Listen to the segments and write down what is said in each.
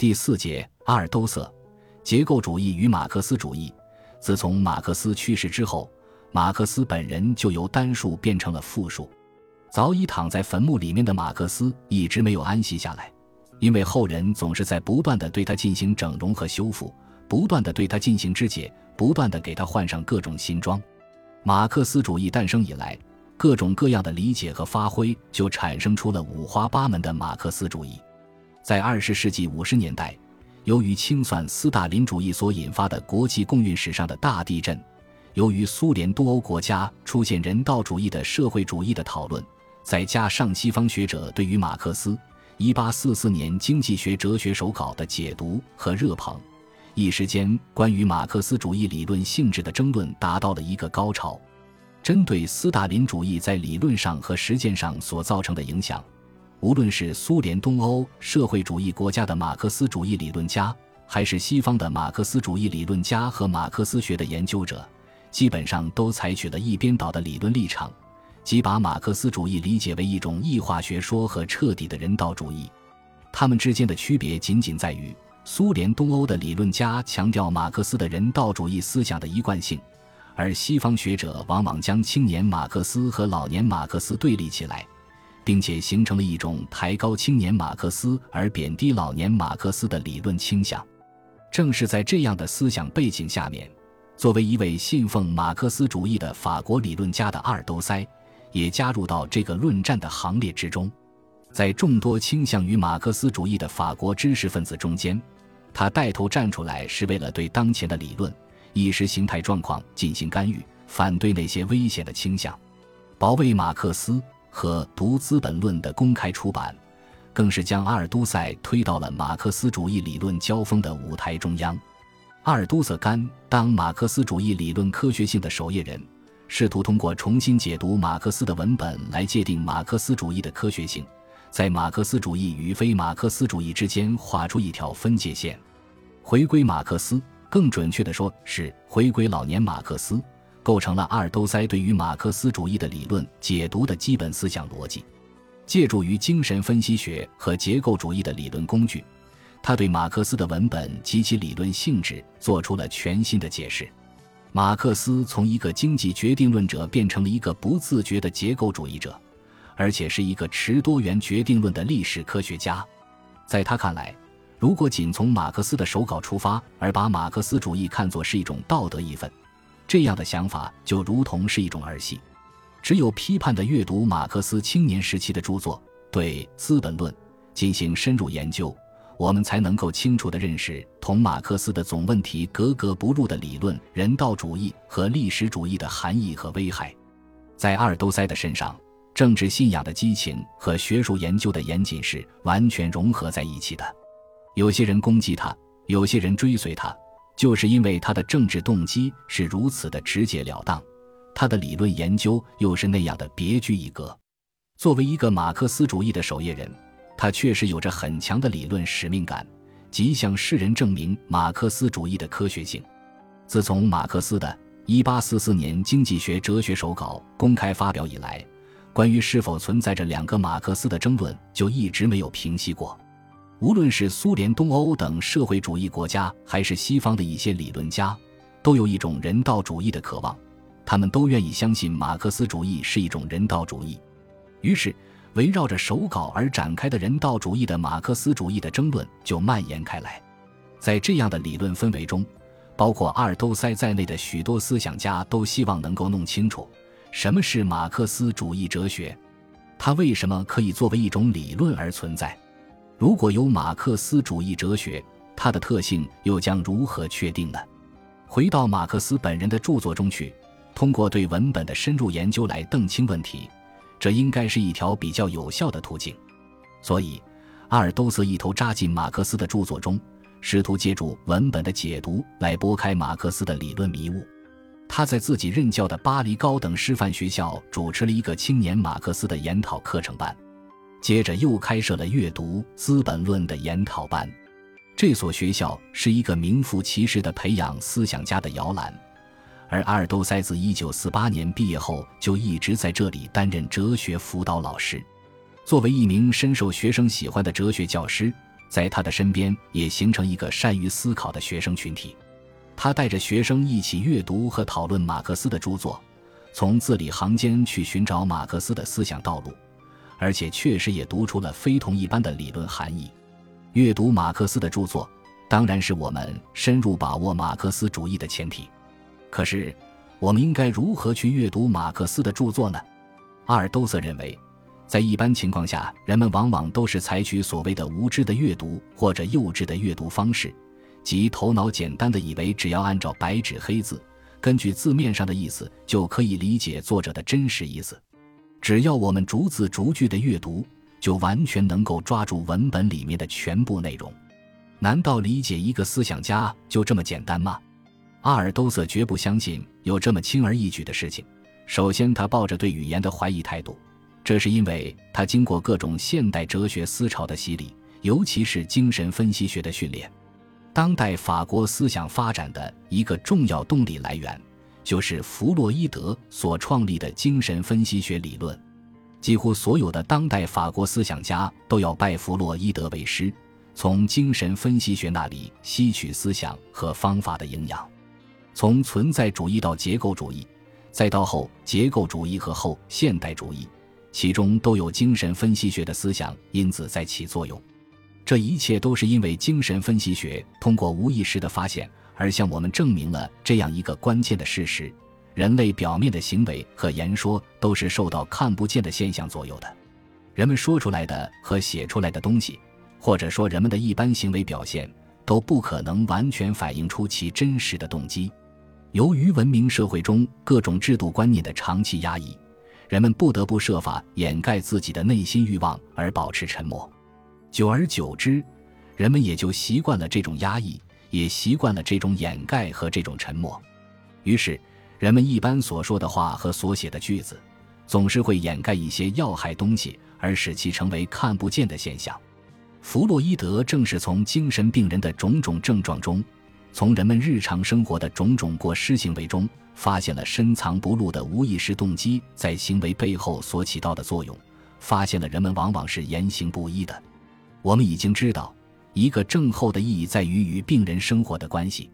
第四节阿尔都塞结构主义与马克思主义。自从马克思去世之后，马克思本人就由单数变成了复数。早已躺在坟墓里面的马克思一直没有安息下来，因为后人总是在不断的对他进行整容和修复，不断的对他进行肢解，不断的给他换上各种新装。马克思主义诞生以来，各种各样的理解和发挥就产生出了五花八门的马克思主义。在二十世纪五十年代，由于清算斯大林主义所引发的国际共运史上的大地震，由于苏联东欧国家出现人道主义的社会主义的讨论。再加上西方学者对于马克思1844年经济学哲学手稿的解读和热捧，一时间关于马克思主义理论性质的争论达到了一个高潮。针对斯大林主义在理论上和实践上所造成的影响，无论是苏联东欧社会主义国家的马克思主义理论家，还是西方的马克思主义理论家和马克思学的研究者，基本上都采取了一边倒的理论立场。即把马克思主义理解为一种异化学说和彻底的人道主义，他们之间的区别仅仅在于，苏联东欧的理论家强调马克思的人道主义思想的一贯性，而西方学者往往将青年马克思和老年马克思对立起来，并且形成了一种抬高青年马克思而贬低老年马克思的理论倾向。正是在这样的思想背景下面，作为一位信奉马克思主义的法国理论家的阿尔都塞。也加入到这个论战的行列之中，在众多倾向于马克思主义的法国知识分子中间，他带头站出来，是为了对当前的理论、意识形态状况进行干预，反对那些危险的倾向，保卫马克思和《读资本论》的公开出版，更是将阿尔都塞推到了马克思主义理论交锋的舞台中央。阿尔都塞甘当马克思主义理论科学性的守夜人。试图通过重新解读马克思的文本来界定马克思主义的科学性，在马克思主义与非马克思主义之间画出一条分界线。回归马克思，更准确地说是回归老年马克思，构成了阿尔都塞对于马克思主义的理论解读的基本思想逻辑。借助于精神分析学和结构主义的理论工具，他对马克思的文本及其理论性质做出了全新的解释。马克思从一个经济决定论者变成了一个不自觉的结构主义者，而且是一个持多元决定论的历史科学家。在他看来，如果仅从马克思的手稿出发，而把马克思主义看作是一种道德义愤，这样的想法就如同是一种儿戏。只有批判地阅读马克思青年时期的著作，对《资本论》进行深入研究。我们才能够清楚地认识同马克思的总问题格格不入的理论人道主义和历史主义的含义和危害。在阿尔都塞的身上，政治信仰的激情和学术研究的严谨是完全融合在一起的。有些人攻击他，有些人追随他，就是因为他的政治动机是如此的直截了当，他的理论研究又是那样的别具一格。作为一个马克思主义的守夜人。他确实有着很强的理论使命感，即向世人证明马克思主义的科学性。自从马克思的1844年经济学哲学手稿公开发表以来，关于是否存在着两个马克思的争论就一直没有平息过。无论是苏联东欧等社会主义国家，还是西方的一些理论家，都有一种人道主义的渴望，他们都愿意相信马克思主义是一种人道主义。于是。围绕着手稿而展开的人道主义的马克思主义的争论就蔓延开来，在这样的理论氛围中，包括阿尔都塞在内的许多思想家都希望能够弄清楚什么是马克思主义哲学，它为什么可以作为一种理论而存在？如果有马克思主义哲学，它的特性又将如何确定呢？回到马克思本人的著作中去，通过对文本的深入研究来澄清问题。这应该是一条比较有效的途径，所以阿尔都塞一头扎进马克思的著作中，试图借助文本的解读来拨开马克思的理论迷雾。他在自己任教的巴黎高等师范学校主持了一个青年马克思的研讨课程班，接着又开设了阅读《资本论》的研讨班。这所学校是一个名副其实的培养思想家的摇篮。而阿尔都塞自1948年毕业后，就一直在这里担任哲学辅导老师。作为一名深受学生喜欢的哲学教师，在他的身边也形成一个善于思考的学生群体。他带着学生一起阅读和讨论马克思的著作，从字里行间去寻找马克思的思想道路，而且确实也读出了非同一般的理论含义。阅读马克思的著作，当然是我们深入把握马克思主义的前提。可是，我们应该如何去阅读马克思的著作呢？阿尔都塞认为，在一般情况下，人们往往都是采取所谓的无知的阅读或者幼稚的阅读方式，即头脑简单的以为只要按照白纸黑字，根据字面上的意思就可以理解作者的真实意思。只要我们逐字逐句的阅读。就完全能够抓住文本里面的全部内容，难道理解一个思想家就这么简单吗？阿尔都塞绝不相信有这么轻而易举的事情。首先，他抱着对语言的怀疑态度，这是因为他经过各种现代哲学思潮的洗礼，尤其是精神分析学的训练。当代法国思想发展的一个重要动力来源，就是弗洛伊德所创立的精神分析学理论。几乎所有的当代法国思想家都要拜弗洛伊德为师，从精神分析学那里吸取思想和方法的营养。从存在主义到结构主义，再到后结构主义和后现代主义，其中都有精神分析学的思想因子在起作用。这一切都是因为精神分析学通过无意识的发现而向我们证明了这样一个关键的事实。人类表面的行为和言说都是受到看不见的现象左右的，人们说出来的和写出来的东西，或者说人们的一般行为表现，都不可能完全反映出其真实的动机。由于文明社会中各种制度观念的长期压抑，人们不得不设法掩盖自己的内心欲望而保持沉默。久而久之，人们也就习惯了这种压抑，也习惯了这种掩盖和这种沉默，于是。人们一般所说的话和所写的句子，总是会掩盖一些要害东西，而使其成为看不见的现象。弗洛伊德正是从精神病人的种种症状中，从人们日常生活的种种过失行为中，发现了深藏不露的无意识动机在行为背后所起到的作用，发现了人们往往是言行不一的。我们已经知道，一个症候的意义在于与病人生活的关系。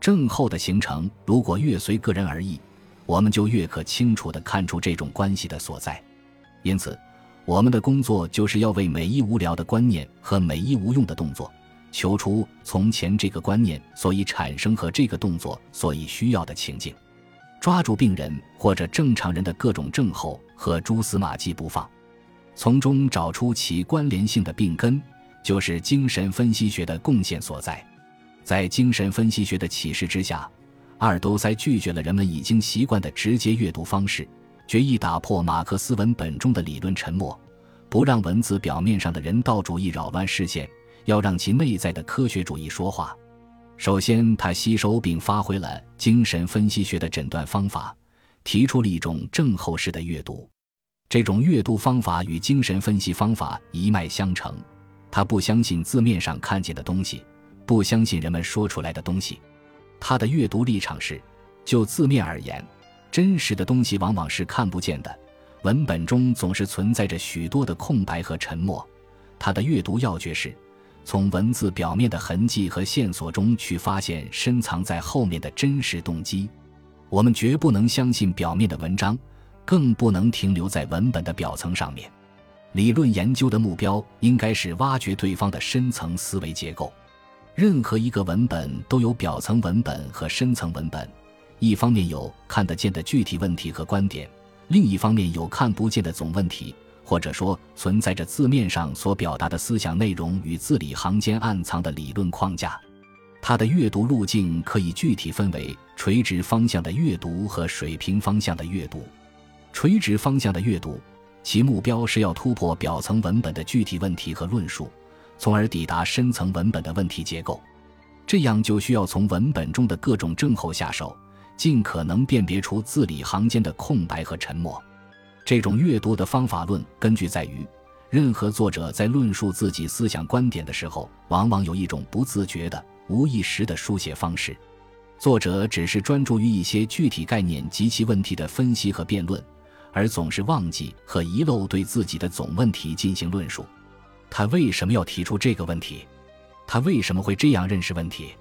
症候的形成，如果越随个人而异，我们就越可清楚地看出这种关系的所在。因此，我们的工作就是要为每一无聊的观念和每一无用的动作，求出从前这个观念所以产生和这个动作所以需要的情境，抓住病人或者正常人的各种症候和蛛丝马迹不放，从中找出其关联性的病根，就是精神分析学的贡献所在。在精神分析学的启示之下，阿尔都塞拒绝了人们已经习惯的直接阅读方式，决意打破马克思文本中的理论沉默，不让文字表面上的人道主义扰乱视线，要让其内在的科学主义说话。首先，他吸收并发挥了精神分析学的诊断方法，提出了一种症候式的阅读。这种阅读方法与精神分析方法一脉相承。他不相信字面上看见的东西。不相信人们说出来的东西，他的阅读立场是：就字面而言，真实的东西往往是看不见的，文本中总是存在着许多的空白和沉默。他的阅读要诀是：从文字表面的痕迹和线索中去发现深藏在后面的真实动机。我们绝不能相信表面的文章，更不能停留在文本的表层上面。理论研究的目标应该是挖掘对方的深层思维结构。任何一个文本都有表层文本和深层文本，一方面有看得见的具体问题和观点，另一方面有看不见的总问题，或者说存在着字面上所表达的思想内容与字里行间暗藏的理论框架。它的阅读路径可以具体分为垂直方向的阅读和水平方向的阅读。垂直方向的阅读，其目标是要突破表层文本的具体问题和论述。从而抵达深层文本的问题结构，这样就需要从文本中的各种症候下手，尽可能辨别出字里行间的空白和沉默。这种阅读的方法论根据在于，任何作者在论述自己思想观点的时候，往往有一种不自觉的、无意识的书写方式。作者只是专注于一些具体概念及其问题的分析和辩论，而总是忘记和遗漏对自己的总问题进行论述。他为什么要提出这个问题？他为什么会这样认识问题？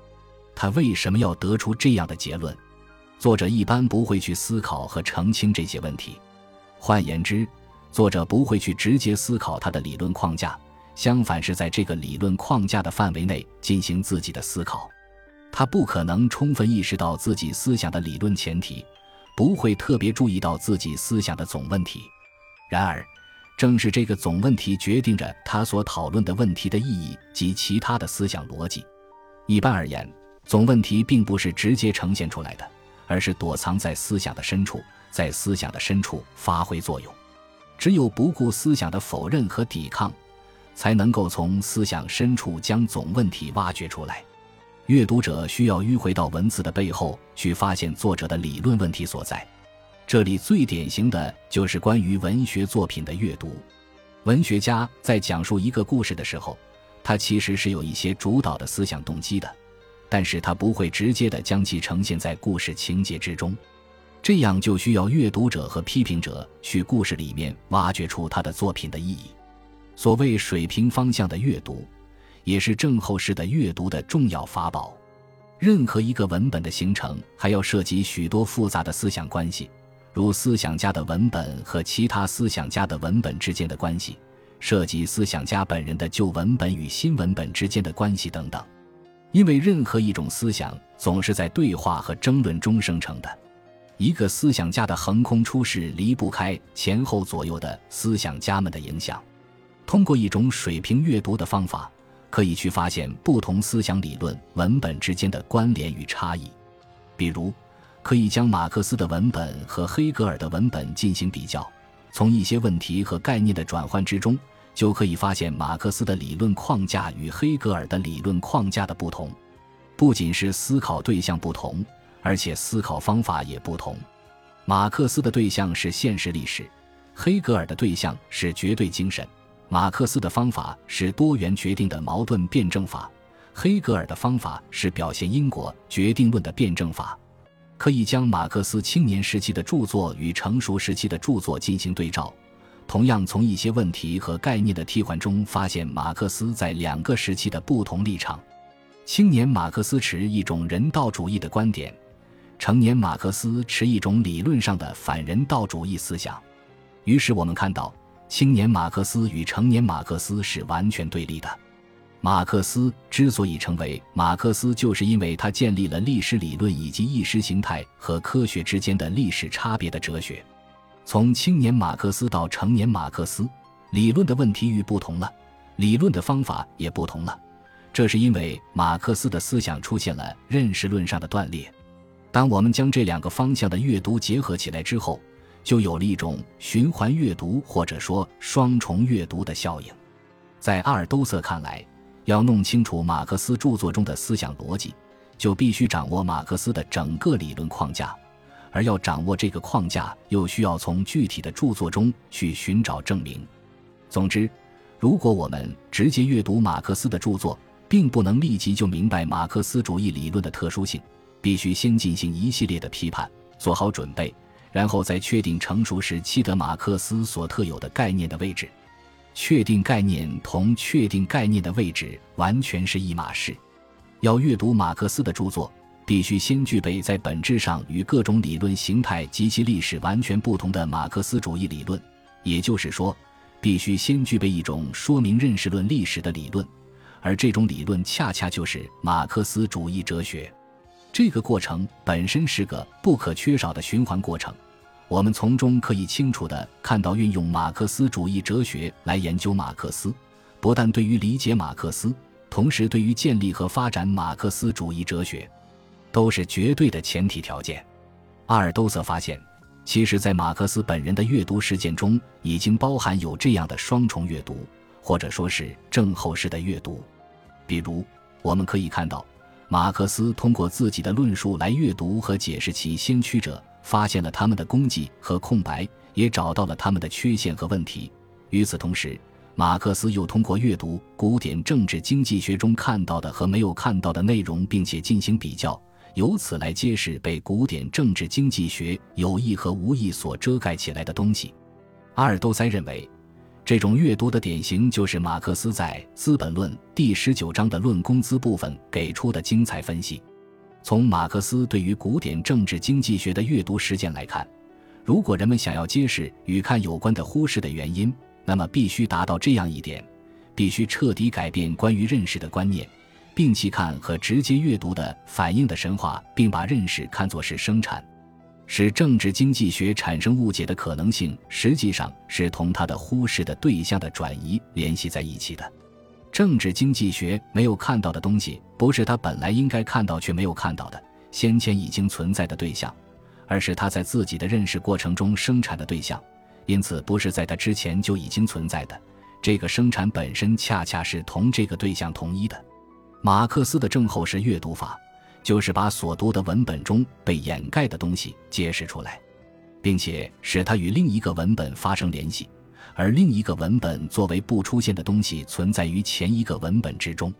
他为什么要得出这样的结论？作者一般不会去思考和澄清这些问题。换言之，作者不会去直接思考他的理论框架，相反是在这个理论框架的范围内进行自己的思考。他不可能充分意识到自己思想的理论前提，不会特别注意到自己思想的总问题。然而，正是这个总问题决定着他所讨论的问题的意义及其他的思想逻辑。一般而言，总问题并不是直接呈现出来的，而是躲藏在思想的深处，在思想的深处发挥作用。只有不顾思想的否认和抵抗，才能够从思想深处将总问题挖掘出来。阅读者需要迂回到文字的背后去发现作者的理论问题所在。这里最典型的就是关于文学作品的阅读。文学家在讲述一个故事的时候，他其实是有一些主导的思想动机的，但是他不会直接的将其呈现在故事情节之中。这样就需要阅读者和批评者去故事里面挖掘出他的作品的意义。所谓水平方向的阅读。也是正后式的阅读的重要法宝。任何一个文本的形成，还要涉及许多复杂的思想关系，如思想家的文本和其他思想家的文本之间的关系，涉及思想家本人的旧文本与新文本之间的关系等等。因为任何一种思想总是在对话和争论中生成的。一个思想家的横空出世离不开前后左右的思想家们的影响。通过一种水平阅读的方法。可以去发现不同思想理论文本之间的关联与差异，比如，可以将马克思的文本和黑格尔的文本进行比较，从一些问题和概念的转换之中，就可以发现马克思的理论框架与黑格尔的理论框架的不同。不仅是思考对象不同，而且思考方法也不同。马克思的对象是现实历史，黑格尔的对象是绝对精神。马克思的方法是多元决定的矛盾辩证法，黑格尔的方法是表现因果决定论的辩证法。可以将马克思青年时期的著作与成熟时期的著作进行对照，同样从一些问题和概念的替换中发现马克思在两个时期的不同立场。青年马克思持一种人道主义的观点，成年马克思持一种理论上的反人道主义思想。于是我们看到。青年马克思与成年马克思是完全对立的。马克思之所以成为马克思，就是因为他建立了历史理论以及意识形态和科学之间的历史差别的哲学。从青年马克思到成年马克思，理论的问题域不同了，理论的方法也不同了。这是因为马克思的思想出现了认识论上的断裂。当我们将这两个方向的阅读结合起来之后，就有了一种循环阅读或者说双重阅读的效应。在阿尔都塞看来，要弄清楚马克思著作中的思想逻辑，就必须掌握马克思的整个理论框架，而要掌握这个框架，又需要从具体的著作中去寻找证明。总之，如果我们直接阅读马克思的著作，并不能立即就明白马克思主义理论的特殊性，必须先进行一系列的批判，做好准备。然后再确定成熟时期的马克思所特有的概念的位置，确定概念同确定概念的位置完全是一码事。要阅读马克思的著作，必须先具备在本质上与各种理论形态及其历史完全不同的马克思主义理论，也就是说，必须先具备一种说明认识论历史的理论，而这种理论恰恰就是马克思主义哲学。这个过程本身是个不可缺少的循环过程，我们从中可以清楚地看到，运用马克思主义哲学来研究马克思，不但对于理解马克思，同时对于建立和发展马克思主义哲学，都是绝对的前提条件。阿尔都塞发现，其实，在马克思本人的阅读实践中，已经包含有这样的双重阅读，或者说是正后式的阅读。比如，我们可以看到。马克思通过自己的论述来阅读和解释其先驱者，发现了他们的功绩和空白，也找到了他们的缺陷和问题。与此同时，马克思又通过阅读古典政治经济学中看到的和没有看到的内容，并且进行比较，由此来揭示被古典政治经济学有意和无意所遮盖起来的东西。阿尔都塞认为。这种阅读的典型就是马克思在《资本论》第十九章的论工资部分给出的精彩分析。从马克思对于古典政治经济学的阅读实践来看，如果人们想要揭示与看有关的忽视的原因，那么必须达到这样一点：必须彻底改变关于认识的观念，摒弃看和直接阅读的反应的神话，并把认识看作是生产。使政治经济学产生误解的可能性，实际上是同他的忽视的对象的转移联系在一起的。政治经济学没有看到的东西，不是他本来应该看到却没有看到的先前已经存在的对象，而是他在自己的认识过程中生产的对象。因此，不是在他之前就已经存在的。这个生产本身恰恰是同这个对象同一的。马克思的症候是阅读法。就是把所读的文本中被掩盖的东西揭示出来，并且使它与另一个文本发生联系，而另一个文本作为不出现的东西存在于前一个文本之中。